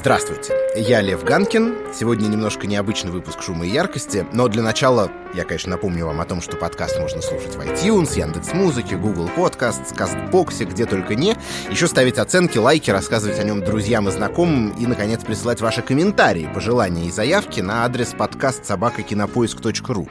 Здравствуйте, я Лев Ганкин. Сегодня немножко необычный выпуск «Шума и яркости», но для начала я, конечно, напомню вам о том, что подкаст можно слушать в iTunes, Яндекс.Музыке, Google Podcasts, Кастбоксе, где только не. Еще ставить оценки, лайки, рассказывать о нем друзьям и знакомым и, наконец, присылать ваши комментарии, пожелания и заявки на адрес подкаст собакакинопоиск.ру.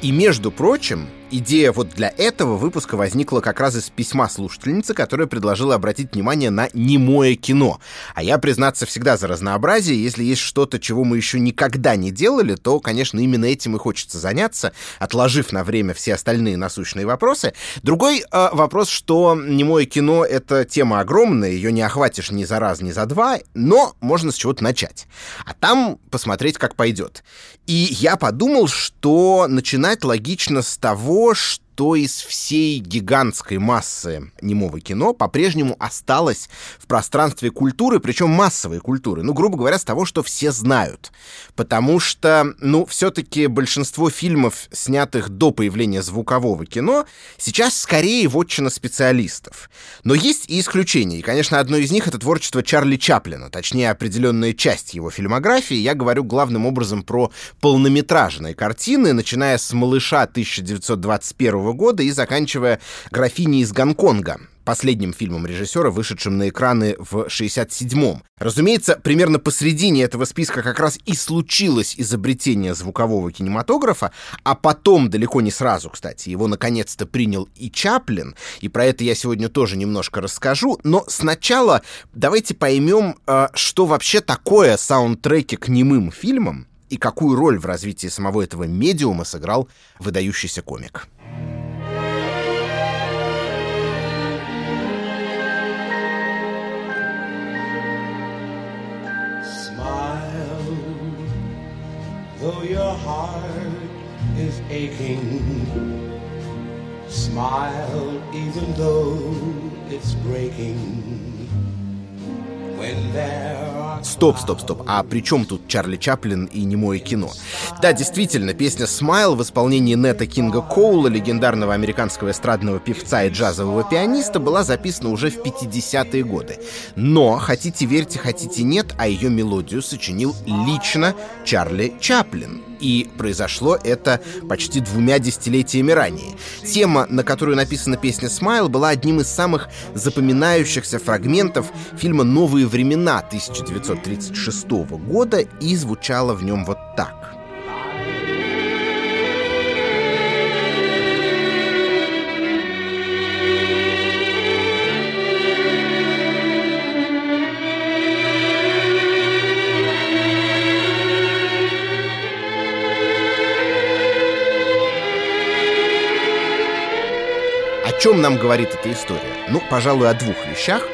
И, между прочим, идея вот для этого выпуска возникла как раз из письма слушательницы, которая предложила обратить внимание на немое кино. А я, признаться, всегда за разнообразие. Если есть что-то, чего мы еще никогда не делали, то, конечно, именно этим и хочется заняться, отложив на время все остальные насущные вопросы. Другой э, вопрос, что немое кино — это тема огромная, ее не охватишь ни за раз, ни за два, но можно с чего-то начать. А там посмотреть, как пойдет. И я подумал, что начинать логично с того, что из всей гигантской массы немого кино по-прежнему осталось в пространстве культуры, причем массовой культуры. Ну, грубо говоря, с того, что все знают. Потому что, ну, все-таки большинство фильмов, снятых до появления звукового кино, сейчас скорее вотчина специалистов. Но есть и исключения. И, конечно, одно из них — это творчество Чарли Чаплина, точнее, определенная часть его фильмографии. Я говорю главным образом про полнометражные картины, начиная с «Малыша» 1921 года и заканчивая «Графиней из Гонконга», последним фильмом режиссера, вышедшим на экраны в 67-м. Разумеется, примерно посредине этого списка как раз и случилось изобретение звукового кинематографа, а потом, далеко не сразу, кстати, его наконец-то принял и Чаплин, и про это я сегодня тоже немножко расскажу, но сначала давайте поймем, э, что вообще такое саундтреки к немым фильмам, и какую роль в развитии самого этого медиума сыграл выдающийся комик. Though your heart is aching. Smile even though it's breaking. When there Стоп, стоп, стоп. А при чем тут Чарли Чаплин и немое кино? Да, действительно, песня «Смайл» в исполнении Нета Кинга Коула, легендарного американского эстрадного певца и джазового пианиста, была записана уже в 50-е годы. Но, хотите верьте, хотите нет, а ее мелодию сочинил лично Чарли Чаплин и произошло это почти двумя десятилетиями ранее. Тема, на которую написана песня «Смайл», была одним из самых запоминающихся фрагментов фильма «Новые времена» 1936 года и звучала в нем вот так. чем нам говорит эта история? Ну, пожалуй, о двух вещах.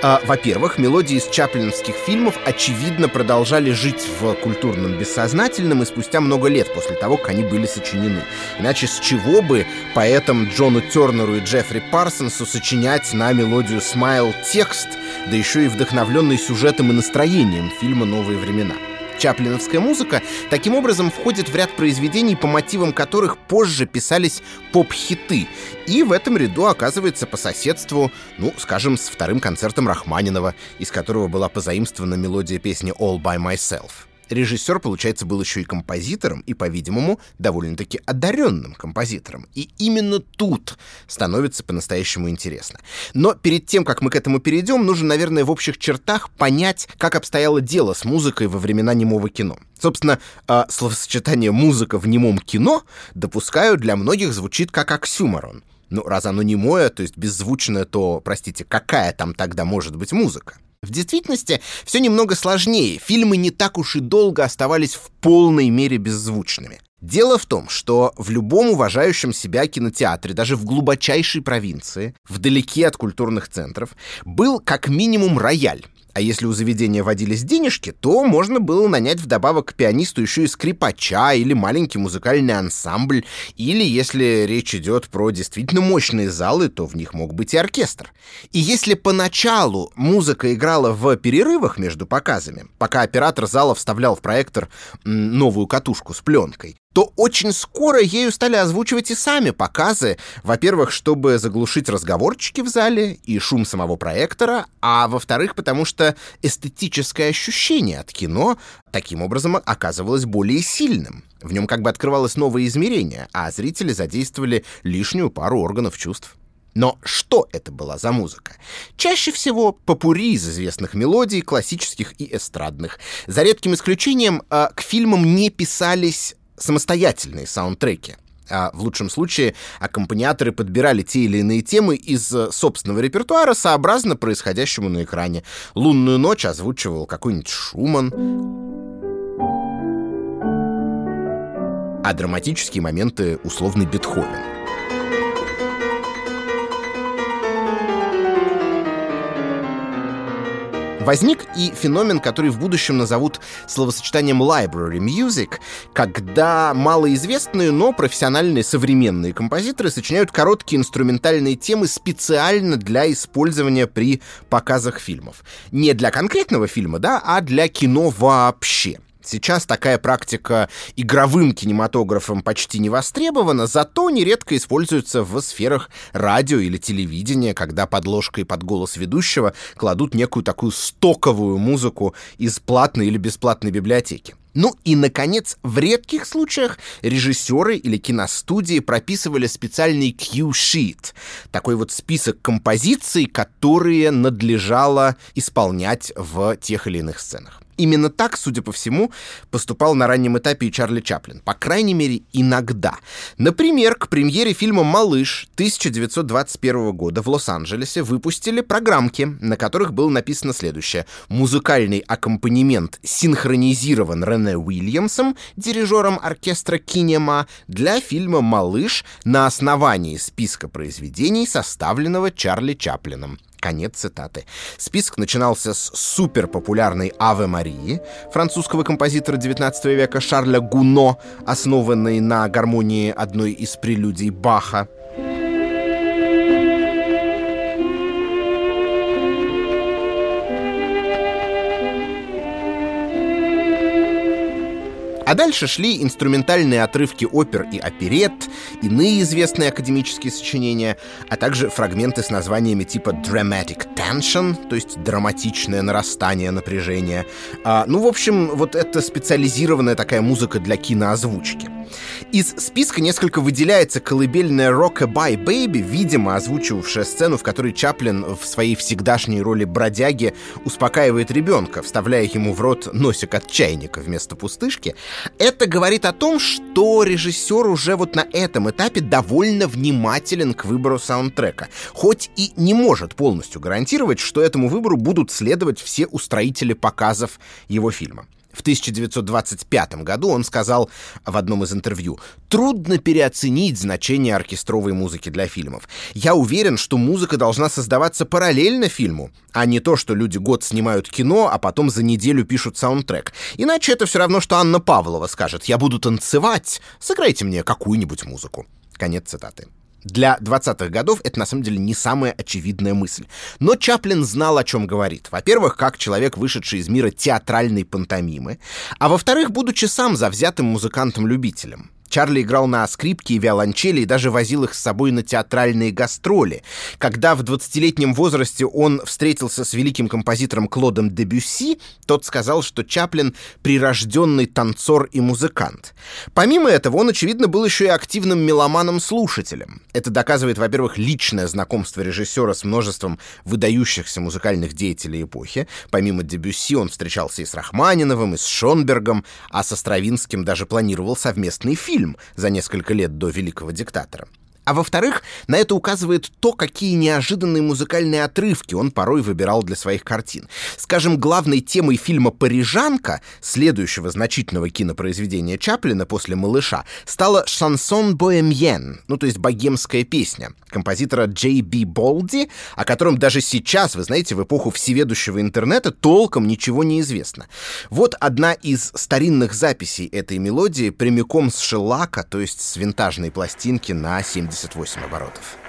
А, во-первых, мелодии из чаплинских фильмов, очевидно, продолжали жить в культурном бессознательном и спустя много лет после того, как они были сочинены. Иначе с чего бы поэтам Джону Тернеру и Джеффри Парсонсу сочинять на мелодию «Смайл» текст, да еще и вдохновленный сюжетом и настроением фильма «Новые времена»? Чаплиновская музыка таким образом входит в ряд произведений, по мотивам которых позже писались поп-хиты. И в этом ряду оказывается по соседству, ну, скажем, с вторым концертом Рахманинова, из которого была позаимствована мелодия песни «All by Myself». Режиссер, получается, был еще и композитором, и, по-видимому, довольно-таки одаренным композитором. И именно тут становится по-настоящему интересно. Но перед тем, как мы к этому перейдем, нужно, наверное, в общих чертах понять, как обстояло дело с музыкой во времена немого кино. Собственно, э, словосочетание «музыка в немом кино» допускаю для многих звучит как оксюморон. Ну, раз оно немое, то есть беззвучное, то, простите, какая там тогда может быть музыка? В действительности все немного сложнее. Фильмы не так уж и долго оставались в полной мере беззвучными. Дело в том, что в любом уважающем себя кинотеатре, даже в глубочайшей провинции, вдалеке от культурных центров, был как минимум рояль, а если у заведения водились денежки, то можно было нанять вдобавок к пианисту еще и скрипача или маленький музыкальный ансамбль, или, если речь идет про действительно мощные залы, то в них мог быть и оркестр. И если поначалу музыка играла в перерывах между показами, пока оператор зала вставлял в проектор новую катушку с пленкой, то очень скоро ею стали озвучивать и сами показы. Во-первых, чтобы заглушить разговорчики в зале и шум самого проектора, а во-вторых, потому что эстетическое ощущение от кино таким образом оказывалось более сильным. В нем как бы открывалось новое измерение, а зрители задействовали лишнюю пару органов чувств. Но что это была за музыка? Чаще всего попури из известных мелодий, классических и эстрадных. За редким исключением, э, к фильмам не писались самостоятельные саундтреки. А в лучшем случае аккомпаниаторы подбирали те или иные темы из э, собственного репертуара сообразно происходящему на экране. «Лунную ночь» озвучивал какой-нибудь Шуман, а драматические моменты — условный Бетховен. Возник и феномен, который в будущем назовут словосочетанием library music, когда малоизвестные, но профессиональные современные композиторы сочиняют короткие инструментальные темы специально для использования при показах фильмов. Не для конкретного фильма, да, а для кино вообще. Сейчас такая практика игровым кинематографом почти не востребована, зато нередко используется в сферах радио или телевидения, когда под ложкой под голос ведущего кладут некую такую стоковую музыку из платной или бесплатной библиотеки. Ну и, наконец, в редких случаях режиссеры или киностудии прописывали специальный Q-sheet, такой вот список композиций, которые надлежало исполнять в тех или иных сценах. Именно так, судя по всему, поступал на раннем этапе и Чарли Чаплин. По крайней мере, иногда. Например, к премьере фильма «Малыш» 1921 года в Лос-Анджелесе выпустили программки, на которых было написано следующее. Музыкальный аккомпанемент синхронизирован Рене Уильямсом, дирижером оркестра «Кинема», для фильма «Малыш» на основании списка произведений, составленного Чарли Чаплином. Конец цитаты. Список начинался с суперпопулярной «Аве Марии» французского композитора XIX века Шарля Гуно, основанной на гармонии одной из прелюдий Баха. А дальше шли инструментальные отрывки опер и оперет, иные известные академические сочинения, а также фрагменты с названиями типа «dramatic tension», то есть драматичное нарастание напряжения. А, ну, в общем, вот это специализированная такая музыка для киноозвучки. Из списка несколько выделяется колыбельная «Rockabye Baby», видимо, озвучивавшая сцену, в которой Чаплин в своей всегдашней роли бродяги успокаивает ребенка, вставляя ему в рот носик от чайника вместо пустышки. Это говорит о том, что режиссер уже вот на этом этапе довольно внимателен к выбору саундтрека, хоть и не может полностью гарантировать, что этому выбору будут следовать все устроители показов его фильма. В 1925 году он сказал в одном из интервью, «Трудно переоценить значение оркестровой музыки для фильмов. Я уверен, что музыка должна создаваться параллельно фильму, а не то, что люди год снимают кино, а потом за неделю пишут саундтрек. Иначе это все равно, что Анна Павлова скажет, «Я буду танцевать, сыграйте мне какую-нибудь музыку». Конец цитаты. Для 20-х годов это на самом деле не самая очевидная мысль. Но Чаплин знал, о чем говорит. Во-первых, как человек, вышедший из мира театральной пантомимы, а во-вторых, будучи сам завзятым музыкантом-любителем. Чарли играл на скрипке и виолончели и даже возил их с собой на театральные гастроли. Когда в 20-летнем возрасте он встретился с великим композитором Клодом Дебюсси, тот сказал, что Чаплин — прирожденный танцор и музыкант. Помимо этого, он, очевидно, был еще и активным меломаном-слушателем. Это доказывает, во-первых, личное знакомство режиссера с множеством выдающихся музыкальных деятелей эпохи. Помимо Дебюсси он встречался и с Рахманиновым, и с Шонбергом, а со Стравинским даже планировал совместный фильм фильм за несколько лет до «Великого диктатора». А во-вторых, на это указывает то, какие неожиданные музыкальные отрывки он порой выбирал для своих картин. Скажем, главной темой фильма «Парижанка», следующего значительного кинопроизведения Чаплина после «Малыша», стала «Шансон боемьен», ну то есть «Богемская песня», композитора Джей Би Болди, о котором даже сейчас, вы знаете, в эпоху всеведущего интернета толком ничего не известно. Вот одна из старинных записей этой мелодии прямиком с шелака, то есть с винтажной пластинки на 70 78 оборотов.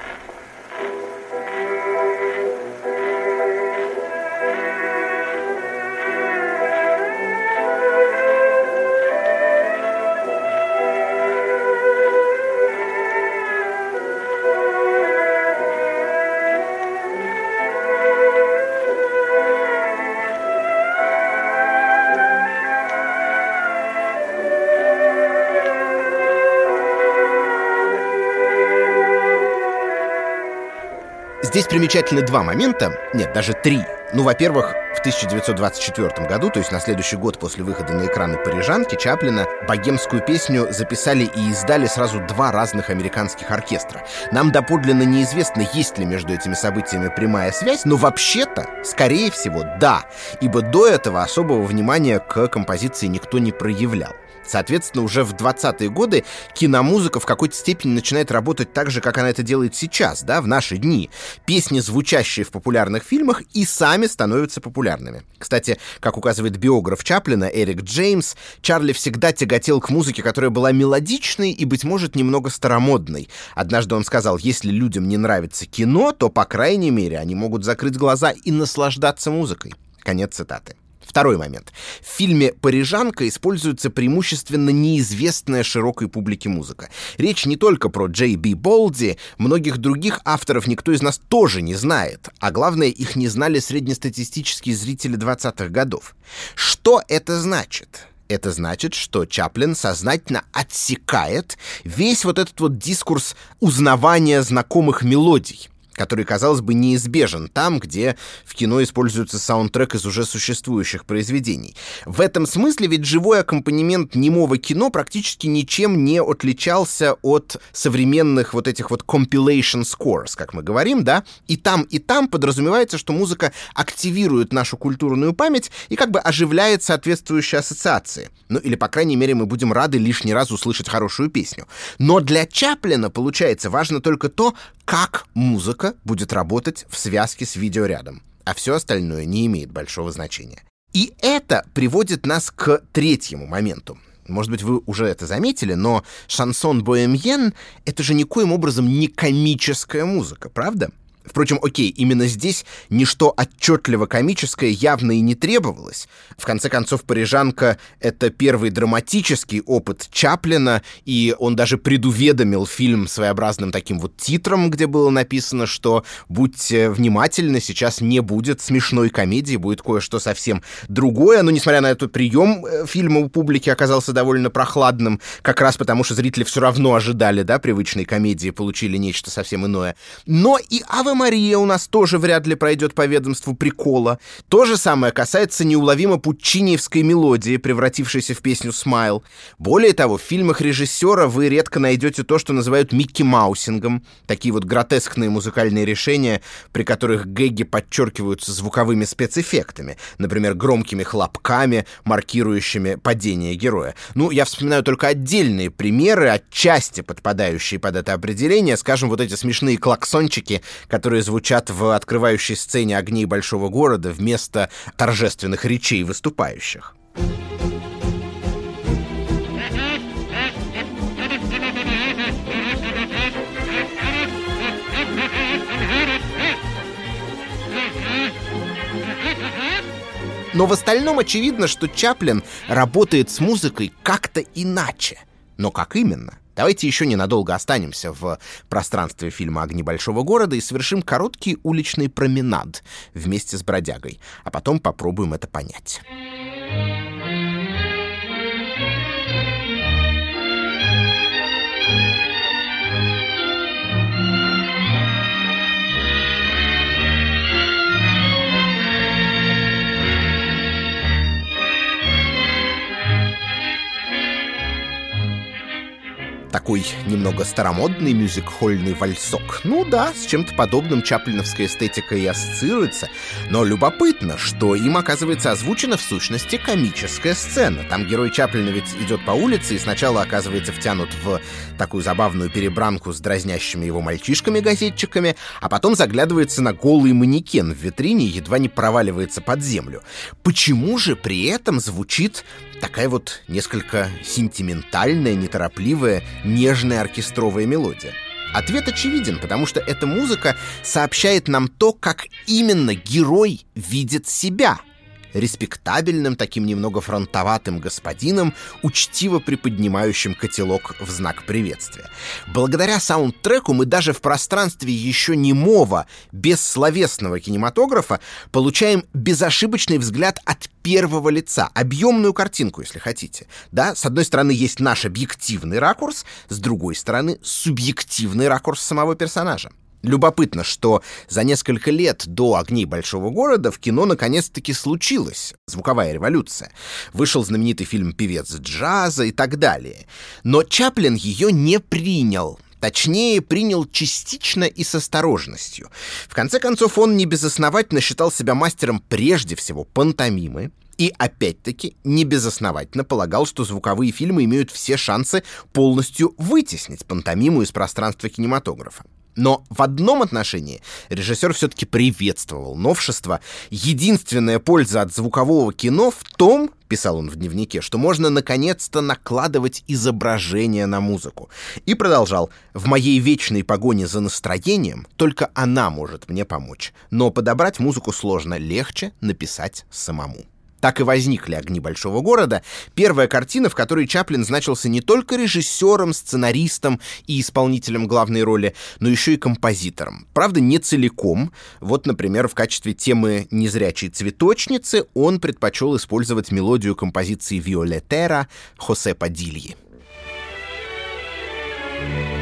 Примечательны два момента, нет, даже три. Ну, во-первых, в 1924 году, то есть на следующий год после выхода на экраны «Парижанки» Чаплина, богемскую песню записали и издали сразу два разных американских оркестра. Нам доподлинно неизвестно, есть ли между этими событиями прямая связь, но вообще-то, скорее всего, да, ибо до этого особого внимания к композиции никто не проявлял. Соответственно, уже в 20-е годы киномузыка в какой-то степени начинает работать так же, как она это делает сейчас, да, в наши дни. Песни, звучащие в популярных фильмах, и сами становятся популярными. Кстати, как указывает биограф Чаплина Эрик Джеймс, Чарли всегда тяготел к музыке, которая была мелодичной и, быть может, немного старомодной. Однажды он сказал, если людям не нравится кино, то, по крайней мере, они могут закрыть глаза и наслаждаться музыкой. Конец цитаты. Второй момент. В фильме «Парижанка» используется преимущественно неизвестная широкой публике музыка. Речь не только про Джей Би Болди, многих других авторов никто из нас тоже не знает, а главное, их не знали среднестатистические зрители 20-х годов. Что это значит? Это значит, что Чаплин сознательно отсекает весь вот этот вот дискурс узнавания знакомых мелодий который, казалось бы, неизбежен там, где в кино используется саундтрек из уже существующих произведений. В этом смысле ведь живой аккомпанемент немого кино практически ничем не отличался от современных вот этих вот compilation scores, как мы говорим, да, и там, и там подразумевается, что музыка активирует нашу культурную память и как бы оживляет соответствующие ассоциации. Ну, или, по крайней мере, мы будем рады лишний раз услышать хорошую песню. Но для Чаплина, получается, важно только то, как музыка будет работать в связке с видеорядом, а все остальное не имеет большого значения. И это приводит нас к третьему моменту. Может быть, вы уже это заметили, но шансон Боемьен — это же никоим образом не комическая музыка, правда? Впрочем, окей, именно здесь ничто отчетливо комическое явно и не требовалось. В конце концов, «Парижанка» — это первый драматический опыт Чаплина, и он даже предуведомил фильм своеобразным таким вот титром, где было написано, что «будьте внимательны, сейчас не будет смешной комедии, будет кое-что совсем другое». Но, несмотря на этот прием, э, фильма у публики оказался довольно прохладным, как раз потому, что зрители все равно ожидали, да, привычной комедии, получили нечто совсем иное. Но и «Ава Мария у нас тоже вряд ли пройдет по ведомству прикола. То же самое касается неуловимо пучиниевской мелодии, превратившейся в песню «Смайл». Более того, в фильмах режиссера вы редко найдете то, что называют Микки Маусингом. Такие вот гротескные музыкальные решения, при которых гэги подчеркиваются звуковыми спецэффектами, например, громкими хлопками, маркирующими падение героя. Ну, я вспоминаю только отдельные примеры, отчасти подпадающие под это определение, скажем, вот эти смешные клаксончики, которые которые звучат в открывающей сцене огней большого города вместо торжественных речей выступающих. Но в остальном очевидно, что Чаплин работает с музыкой как-то иначе. Но как именно? Давайте еще ненадолго останемся в пространстве фильма «Огни большого города» и совершим короткий уличный променад вместе с бродягой, а потом попробуем это понять. Такой немного старомодный мюзик-хольный вальсок. Ну да, с чем-то подобным чаплиновская эстетика и ассоциируется, но любопытно, что им оказывается озвучена в сущности комическая сцена. Там герой Чаплина ведь идет по улице и сначала оказывается втянут в такую забавную перебранку с дразнящими его мальчишками-газетчиками, а потом заглядывается на голый манекен в витрине и едва не проваливается под землю. Почему же при этом звучит такая вот несколько сентиментальная, неторопливая, нежная оркестровая мелодия? Ответ очевиден, потому что эта музыка сообщает нам то, как именно герой видит себя — респектабельным, таким немного фронтоватым господином, учтиво приподнимающим котелок в знак приветствия. Благодаря саундтреку мы даже в пространстве еще немого, бессловесного кинематографа получаем безошибочный взгляд от первого лица, объемную картинку, если хотите. Да, с одной стороны есть наш объективный ракурс, с другой стороны субъективный ракурс самого персонажа. Любопытно, что за несколько лет до «Огней большого города» в кино наконец-таки случилась звуковая революция. Вышел знаменитый фильм «Певец джаза» и так далее. Но Чаплин ее не принял. Точнее, принял частично и с осторожностью. В конце концов, он небезосновательно считал себя мастером прежде всего пантомимы, и опять-таки небезосновательно полагал, что звуковые фильмы имеют все шансы полностью вытеснить пантомиму из пространства кинематографа. Но в одном отношении режиссер все-таки приветствовал новшество. Единственная польза от звукового кино в том, писал он в дневнике, что можно наконец-то накладывать изображение на музыку. И продолжал, в моей вечной погоне за настроением только она может мне помочь. Но подобрать музыку сложно, легче написать самому. Так и возникли «Огни большого города», первая картина, в которой Чаплин значился не только режиссером, сценаристом и исполнителем главной роли, но еще и композитором. Правда, не целиком. Вот, например, в качестве темы «Незрячей цветочницы» он предпочел использовать мелодию композиции «Виолетера» Хосе Падильи. Ну и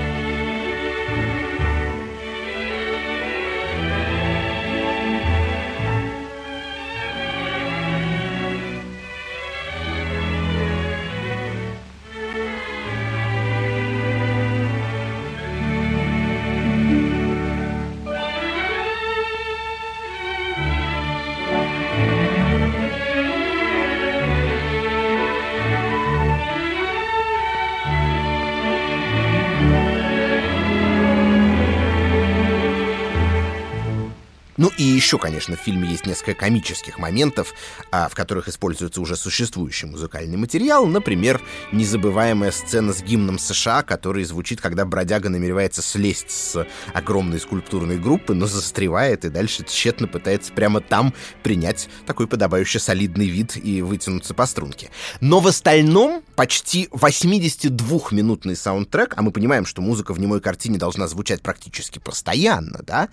еще, конечно, в фильме есть несколько комических моментов, а, в которых используется уже существующий музыкальный материал. Например, незабываемая сцена с гимном США, который звучит, когда бродяга намеревается слезть с огромной скульптурной группы, но застревает и дальше тщетно пытается прямо там принять такой подобающий солидный вид и вытянуться по струнке. Но в остальном почти 82-минутный саундтрек, а мы понимаем, что музыка в немой картине должна звучать практически постоянно, да,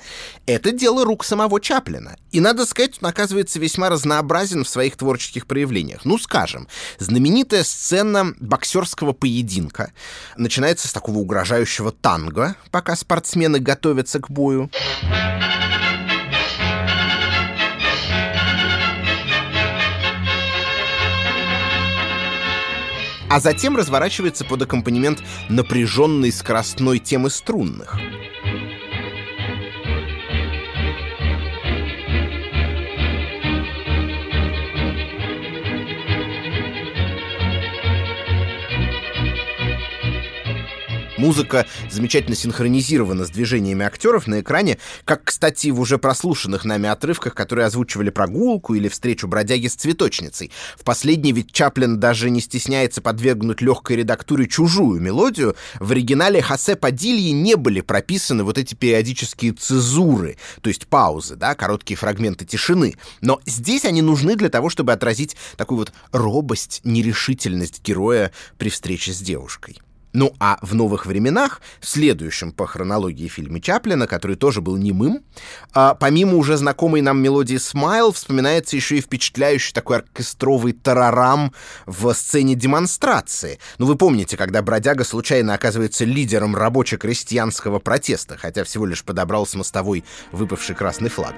это дело рук самого Чаплина. И, надо сказать, он оказывается весьма разнообразен в своих творческих проявлениях. Ну, скажем, знаменитая сцена боксерского поединка начинается с такого угрожающего танго, пока спортсмены готовятся к бою. а затем разворачивается под аккомпанемент напряженной скоростной темы струнных. Музыка замечательно синхронизирована с движениями актеров на экране, как, кстати, в уже прослушанных нами отрывках, которые озвучивали прогулку или встречу бродяги с цветочницей. В последней ведь Чаплин даже не стесняется подвергнуть легкой редактуре чужую мелодию. В оригинале Хосе Падильи не были прописаны вот эти периодические цезуры, то есть паузы, да, короткие фрагменты тишины. Но здесь они нужны для того, чтобы отразить такую вот робость, нерешительность героя при встрече с девушкой. Ну а в «Новых временах», следующем по хронологии фильме Чаплина, который тоже был немым, а, помимо уже знакомой нам мелодии «Смайл», вспоминается еще и впечатляющий такой оркестровый тарарам в сцене демонстрации. Ну вы помните, когда бродяга случайно оказывается лидером рабоче-крестьянского протеста, хотя всего лишь подобрал с мостовой выпавший красный флаг.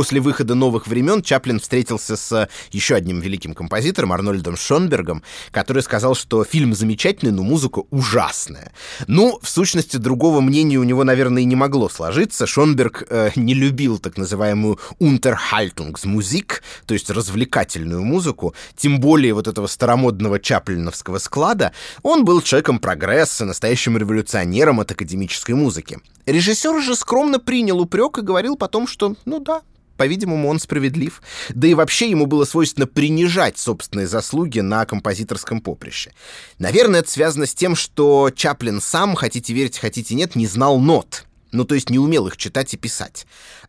После выхода «Новых времен» Чаплин встретился с еще одним великим композитором, Арнольдом Шонбергом, который сказал, что фильм замечательный, но музыка ужасная. Ну, в сущности, другого мнения у него, наверное, и не могло сложиться. Шонберг э, не любил так называемую «Unterhaltungsmusik», то есть развлекательную музыку, тем более вот этого старомодного чаплиновского склада. Он был человеком прогресса, настоящим революционером от академической музыки. Режиссер же скромно принял упрек и говорил потом, что, ну да, по-видимому, он справедлив. Да и вообще ему было свойственно принижать собственные заслуги на композиторском поприще. Наверное, это связано с тем, что Чаплин сам, хотите верить, хотите нет, не знал нот. Ну, то есть не умел их читать и писать.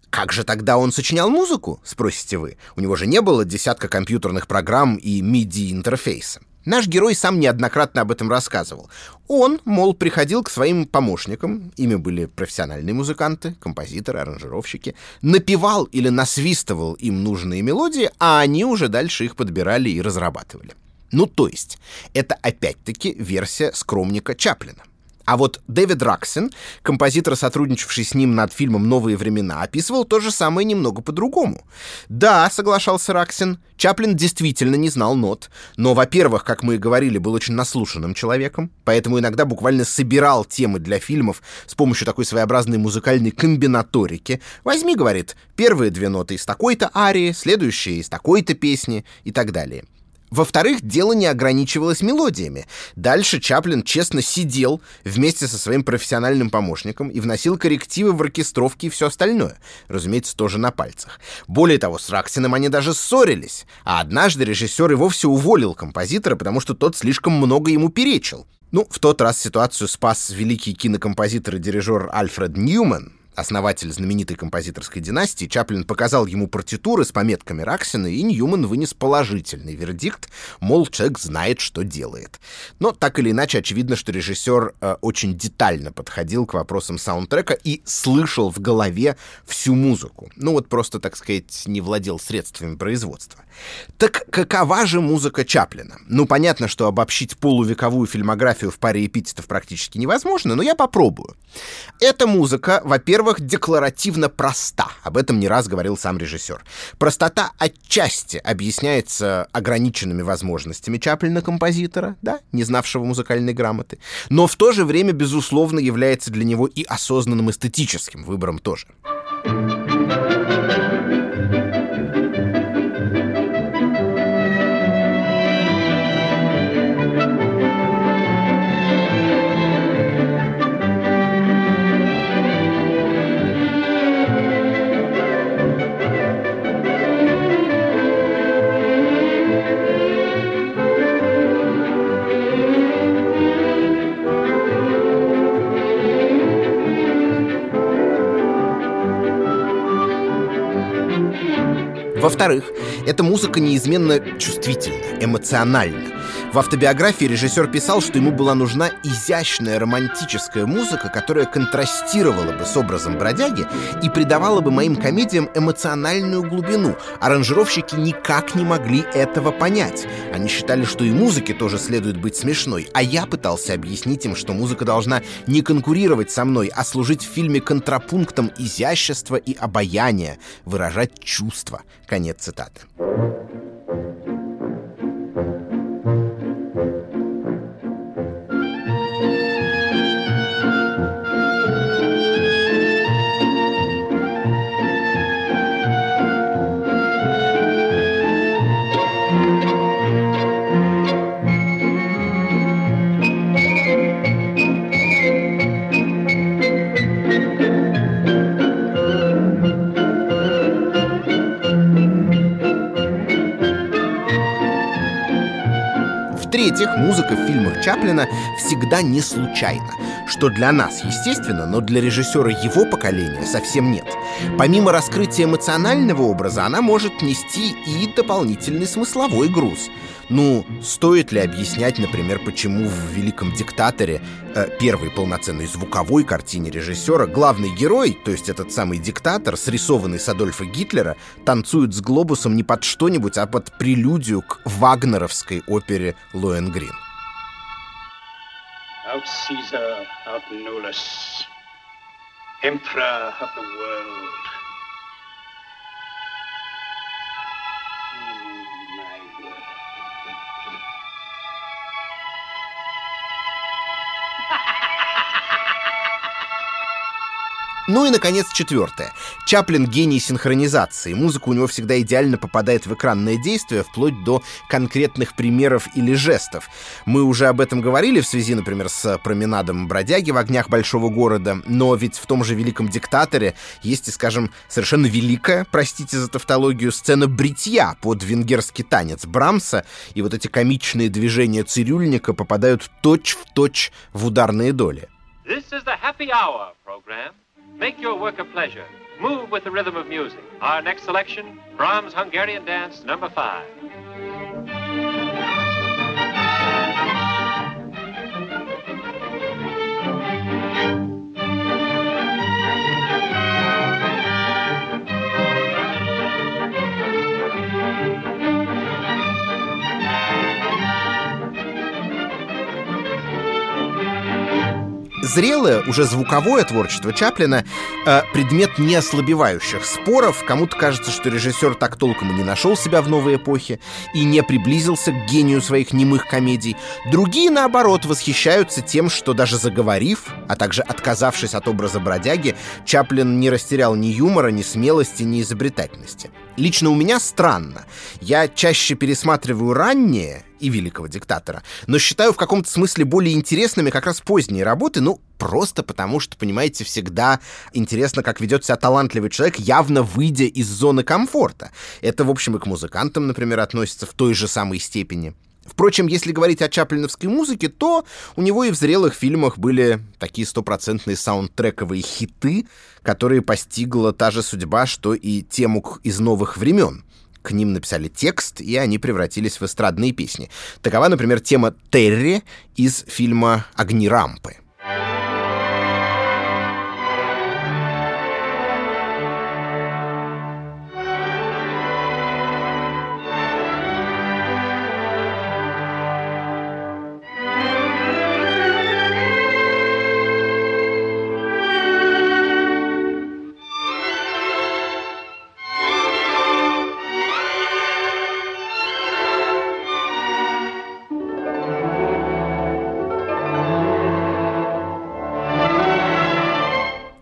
Как же тогда он сочинял музыку, спросите вы? У него же не было десятка компьютерных программ и MIDI-интерфейса. Наш герой сам неоднократно об этом рассказывал. Он, мол, приходил к своим помощникам, ими были профессиональные музыканты, композиторы, аранжировщики, напевал или насвистывал им нужные мелодии, а они уже дальше их подбирали и разрабатывали. Ну, то есть, это опять-таки версия скромника Чаплина. А вот Дэвид Раксен, композитор, сотрудничавший с ним над фильмом «Новые времена», описывал то же самое немного по-другому. Да, соглашался Раксен, Чаплин действительно не знал нот, но, во-первых, как мы и говорили, был очень наслушанным человеком, поэтому иногда буквально собирал темы для фильмов с помощью такой своеобразной музыкальной комбинаторики. «Возьми, — говорит, — первые две ноты из такой-то арии, следующие из такой-то песни» и так далее. Во-вторых, дело не ограничивалось мелодиями. Дальше Чаплин честно сидел вместе со своим профессиональным помощником и вносил коррективы в оркестровки и все остальное. Разумеется, тоже на пальцах. Более того, с Раксином они даже ссорились. А однажды режиссер и вовсе уволил композитора, потому что тот слишком много ему перечил. Ну, в тот раз ситуацию спас великий кинокомпозитор и дирижер Альфред Ньюман, основатель знаменитой композиторской династии, Чаплин показал ему партитуры с пометками Раксина, и Ньюман вынес положительный вердикт, мол, человек знает, что делает. Но так или иначе, очевидно, что режиссер э, очень детально подходил к вопросам саундтрека и слышал в голове всю музыку. Ну вот просто, так сказать, не владел средствами производства. Так какова же музыка Чаплина? Ну, понятно, что обобщить полувековую фильмографию в паре эпитетов практически невозможно, но я попробую. Эта музыка, во-первых, декларативно проста. Об этом не раз говорил сам режиссер. Простота отчасти объясняется ограниченными возможностями Чаплина-композитора, да, не знавшего музыкальной грамоты, но в то же время, безусловно, является для него и осознанным эстетическим выбором тоже. Во-вторых, эта музыка неизменно чувствительна, эмоциональна. В автобиографии режиссер писал, что ему была нужна изящная романтическая музыка, которая контрастировала бы с образом бродяги и придавала бы моим комедиям эмоциональную глубину. Аранжировщики никак не могли этого понять. Они считали, что и музыке тоже следует быть смешной, а я пытался объяснить им, что музыка должна не конкурировать со мной, а служить в фильме контрапунктом изящества и обаяния, выражать чувства. Конец цитаты. В-третьих, музыка в фильмах Чаплина всегда не случайна, что для нас естественно, но для режиссера его поколения совсем нет. Помимо раскрытия эмоционального образа, она может нести и дополнительный смысловой груз — ну, стоит ли объяснять, например, почему в «Великом диктаторе» э, первой полноценной звуковой картине режиссера главный герой, то есть этот самый диктатор, срисованный с Адольфа Гитлера, танцует с глобусом не под что-нибудь, а под прелюдию к вагнеровской опере «Лоенгрин». Out Caesar, out Nolus, Emperor of the world. Ну и, наконец, четвертое. Чаплин — гений синхронизации. Музыка у него всегда идеально попадает в экранное действие, вплоть до конкретных примеров или жестов. Мы уже об этом говорили в связи, например, с променадом бродяги в огнях большого города, но ведь в том же «Великом диктаторе» есть и, скажем, совершенно великая, простите за тавтологию, сцена бритья под венгерский танец Брамса, и вот эти комичные движения цирюльника попадают точь-в-точь точь в ударные доли. This is the happy hour program. Make your work a pleasure. Move with the rhythm of music. Our next selection, Brahms' Hungarian Dance, number five. Зрелое, уже звуковое творчество Чаплина э, предмет неослабевающих споров. Кому-то кажется, что режиссер так толком и не нашел себя в новой эпохе и не приблизился к гению своих немых комедий. Другие, наоборот, восхищаются тем, что даже заговорив, а также отказавшись от образа бродяги, Чаплин не растерял ни юмора, ни смелости, ни изобретательности. Лично у меня странно. Я чаще пересматриваю ранние и великого диктатора, но считаю в каком-то смысле более интересными как раз поздние работы, ну, просто потому что, понимаете, всегда интересно, как ведет себя талантливый человек, явно выйдя из зоны комфорта. Это, в общем, и к музыкантам, например, относится в той же самой степени. Впрочем, если говорить о чаплиновской музыке, то у него и в зрелых фильмах были такие стопроцентные саундтрековые хиты, которые постигла та же судьба, что и тему из новых времен. К ним написали текст, и они превратились в эстрадные песни. Такова, например, тема Терри из фильма «Огни рампы».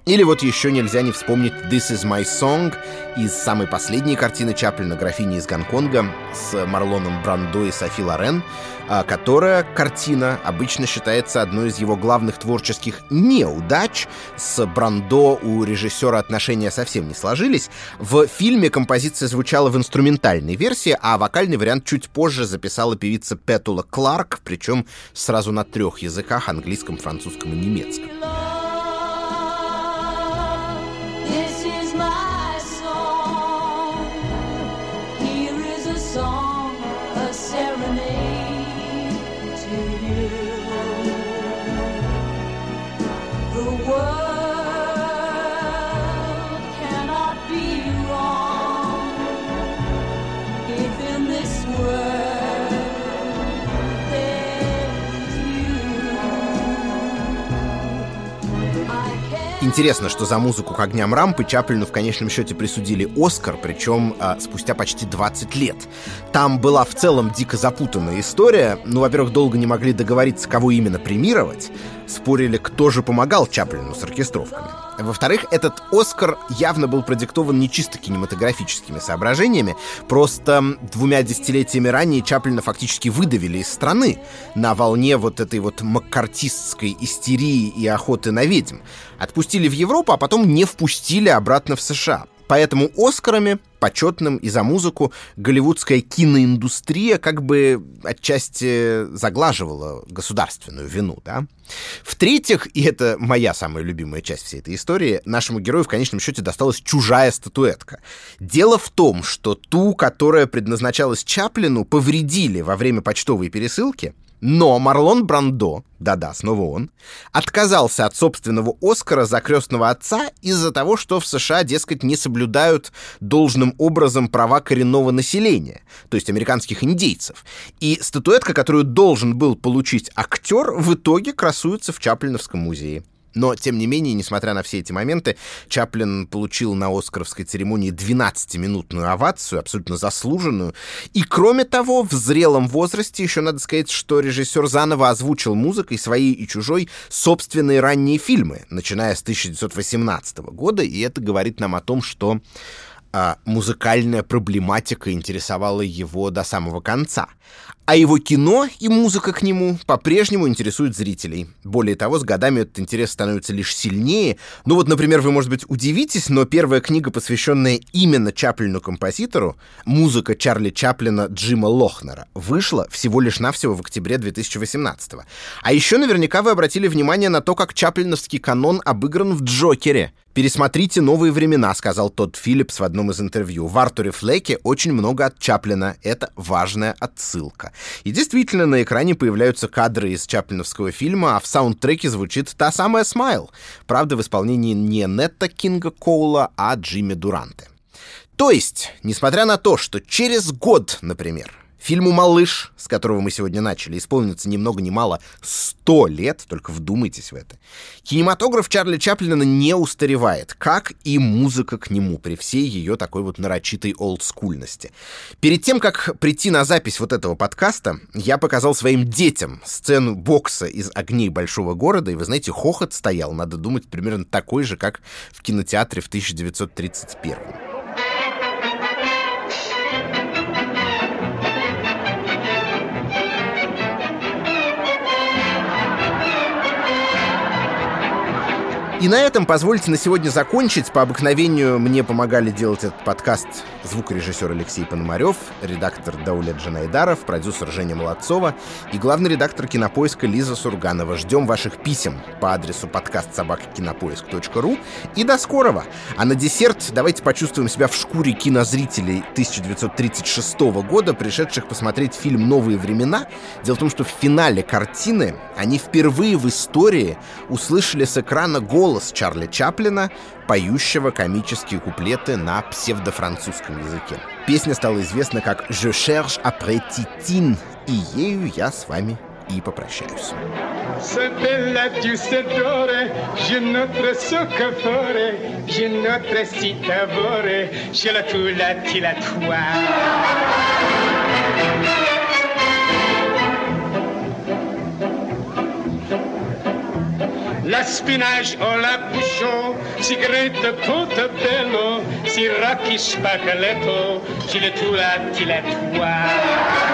Или вот еще нельзя не вспомнить «This is my song» из самой последней картины Чаплина «Графини из Гонконга» с Марлоном Брандо и Софи Лорен, а, которая картина обычно считается одной из его главных творческих неудач. С Брандо у режиссера отношения совсем не сложились. В фильме композиция звучала в инструментальной версии, а вокальный вариант чуть позже записала певица Петула Кларк, причем сразу на трех языках — английском, французском и немецком. Интересно, что за музыку к огням рампы Чаплину в конечном счете присудили Оскар, причем а, спустя почти 20 лет. Там была в целом дико запутанная история. Ну, во-первых, долго не могли договориться, кого именно премировать. Спорили, кто же помогал Чаплину с оркестровками. Во-вторых, этот «Оскар» явно был продиктован не чисто кинематографическими соображениями, просто двумя десятилетиями ранее Чаплина фактически выдавили из страны на волне вот этой вот маккартистской истерии и охоты на ведьм. Отпустили в Европу, а потом не впустили обратно в США. Поэтому Оскарами, почетным и за музыку, голливудская киноиндустрия как бы отчасти заглаживала государственную вину, да? В-третьих, и это моя самая любимая часть всей этой истории, нашему герою в конечном счете досталась чужая статуэтка. Дело в том, что ту, которая предназначалась Чаплину, повредили во время почтовой пересылки, но Марлон Брандо, да-да, снова он, отказался от собственного Оскара за крестного отца из-за того, что в США, дескать, не соблюдают должным образом права коренного населения, то есть американских индейцев. И статуэтка, которую должен был получить актер, в итоге красуется в Чаплиновском музее. Но, тем не менее, несмотря на все эти моменты, Чаплин получил на Оскаровской церемонии 12-минутную овацию, абсолютно заслуженную. И, кроме того, в зрелом возрасте еще надо сказать, что режиссер заново озвучил музыкой своей и чужой собственные ранние фильмы, начиная с 1918 года, и это говорит нам о том, что а, музыкальная проблематика интересовала его до самого конца. А его кино и музыка к нему по-прежнему интересуют зрителей. Более того, с годами этот интерес становится лишь сильнее. Ну вот, например, вы, может быть, удивитесь, но первая книга, посвященная именно Чаплину-композитору, музыка Чарли Чаплина Джима Лохнера, вышла всего лишь навсего в октябре 2018 -го. А еще наверняка вы обратили внимание на то, как чаплиновский канон обыгран в «Джокере», «Пересмотрите новые времена», — сказал Тодд Филлипс в одном из интервью. В Артуре Флеке очень много от Чаплина. Это важная отсылка. И действительно, на экране появляются кадры из чаплиновского фильма, а в саундтреке звучит та самая «Smile». Правда, в исполнении не Нэта Кинга Коула, а Джимми Дуранте. То есть, несмотря на то, что через год, например, Фильму «Малыш», с которого мы сегодня начали, исполнится ни много ни мало сто лет, только вдумайтесь в это. Кинематограф Чарли Чаплина не устаревает, как и музыка к нему, при всей ее такой вот нарочитой олдскульности. Перед тем, как прийти на запись вот этого подкаста, я показал своим детям сцену бокса из «Огней большого города», и вы знаете, хохот стоял, надо думать, примерно такой же, как в кинотеатре в 1931 И на этом позвольте на сегодня закончить. По обыкновению мне помогали делать этот подкаст звукорежиссер Алексей Пономарев, редактор Даулет Джанайдаров, продюсер Женя Молодцова и главный редактор кинопоиска Лиза Сурганова. Ждем ваших писем по адресу подкаст собакакинопоиск.ру и до скорого. А на десерт давайте почувствуем себя в шкуре кинозрителей 1936 года, пришедших посмотреть фильм «Новые времена». Дело в том, что в финале картины они впервые в истории услышали с экрана голос голос Чарли Чаплина, поющего комические куплеты на псевдофранцузском языке. Песня стала известна как «Je cherche après Titine», и ею я с вами и попрощаюсь. La l'aspinage o bouchon, si grete portobello, si rocchi spaccaletto, si le tula, ti la tua.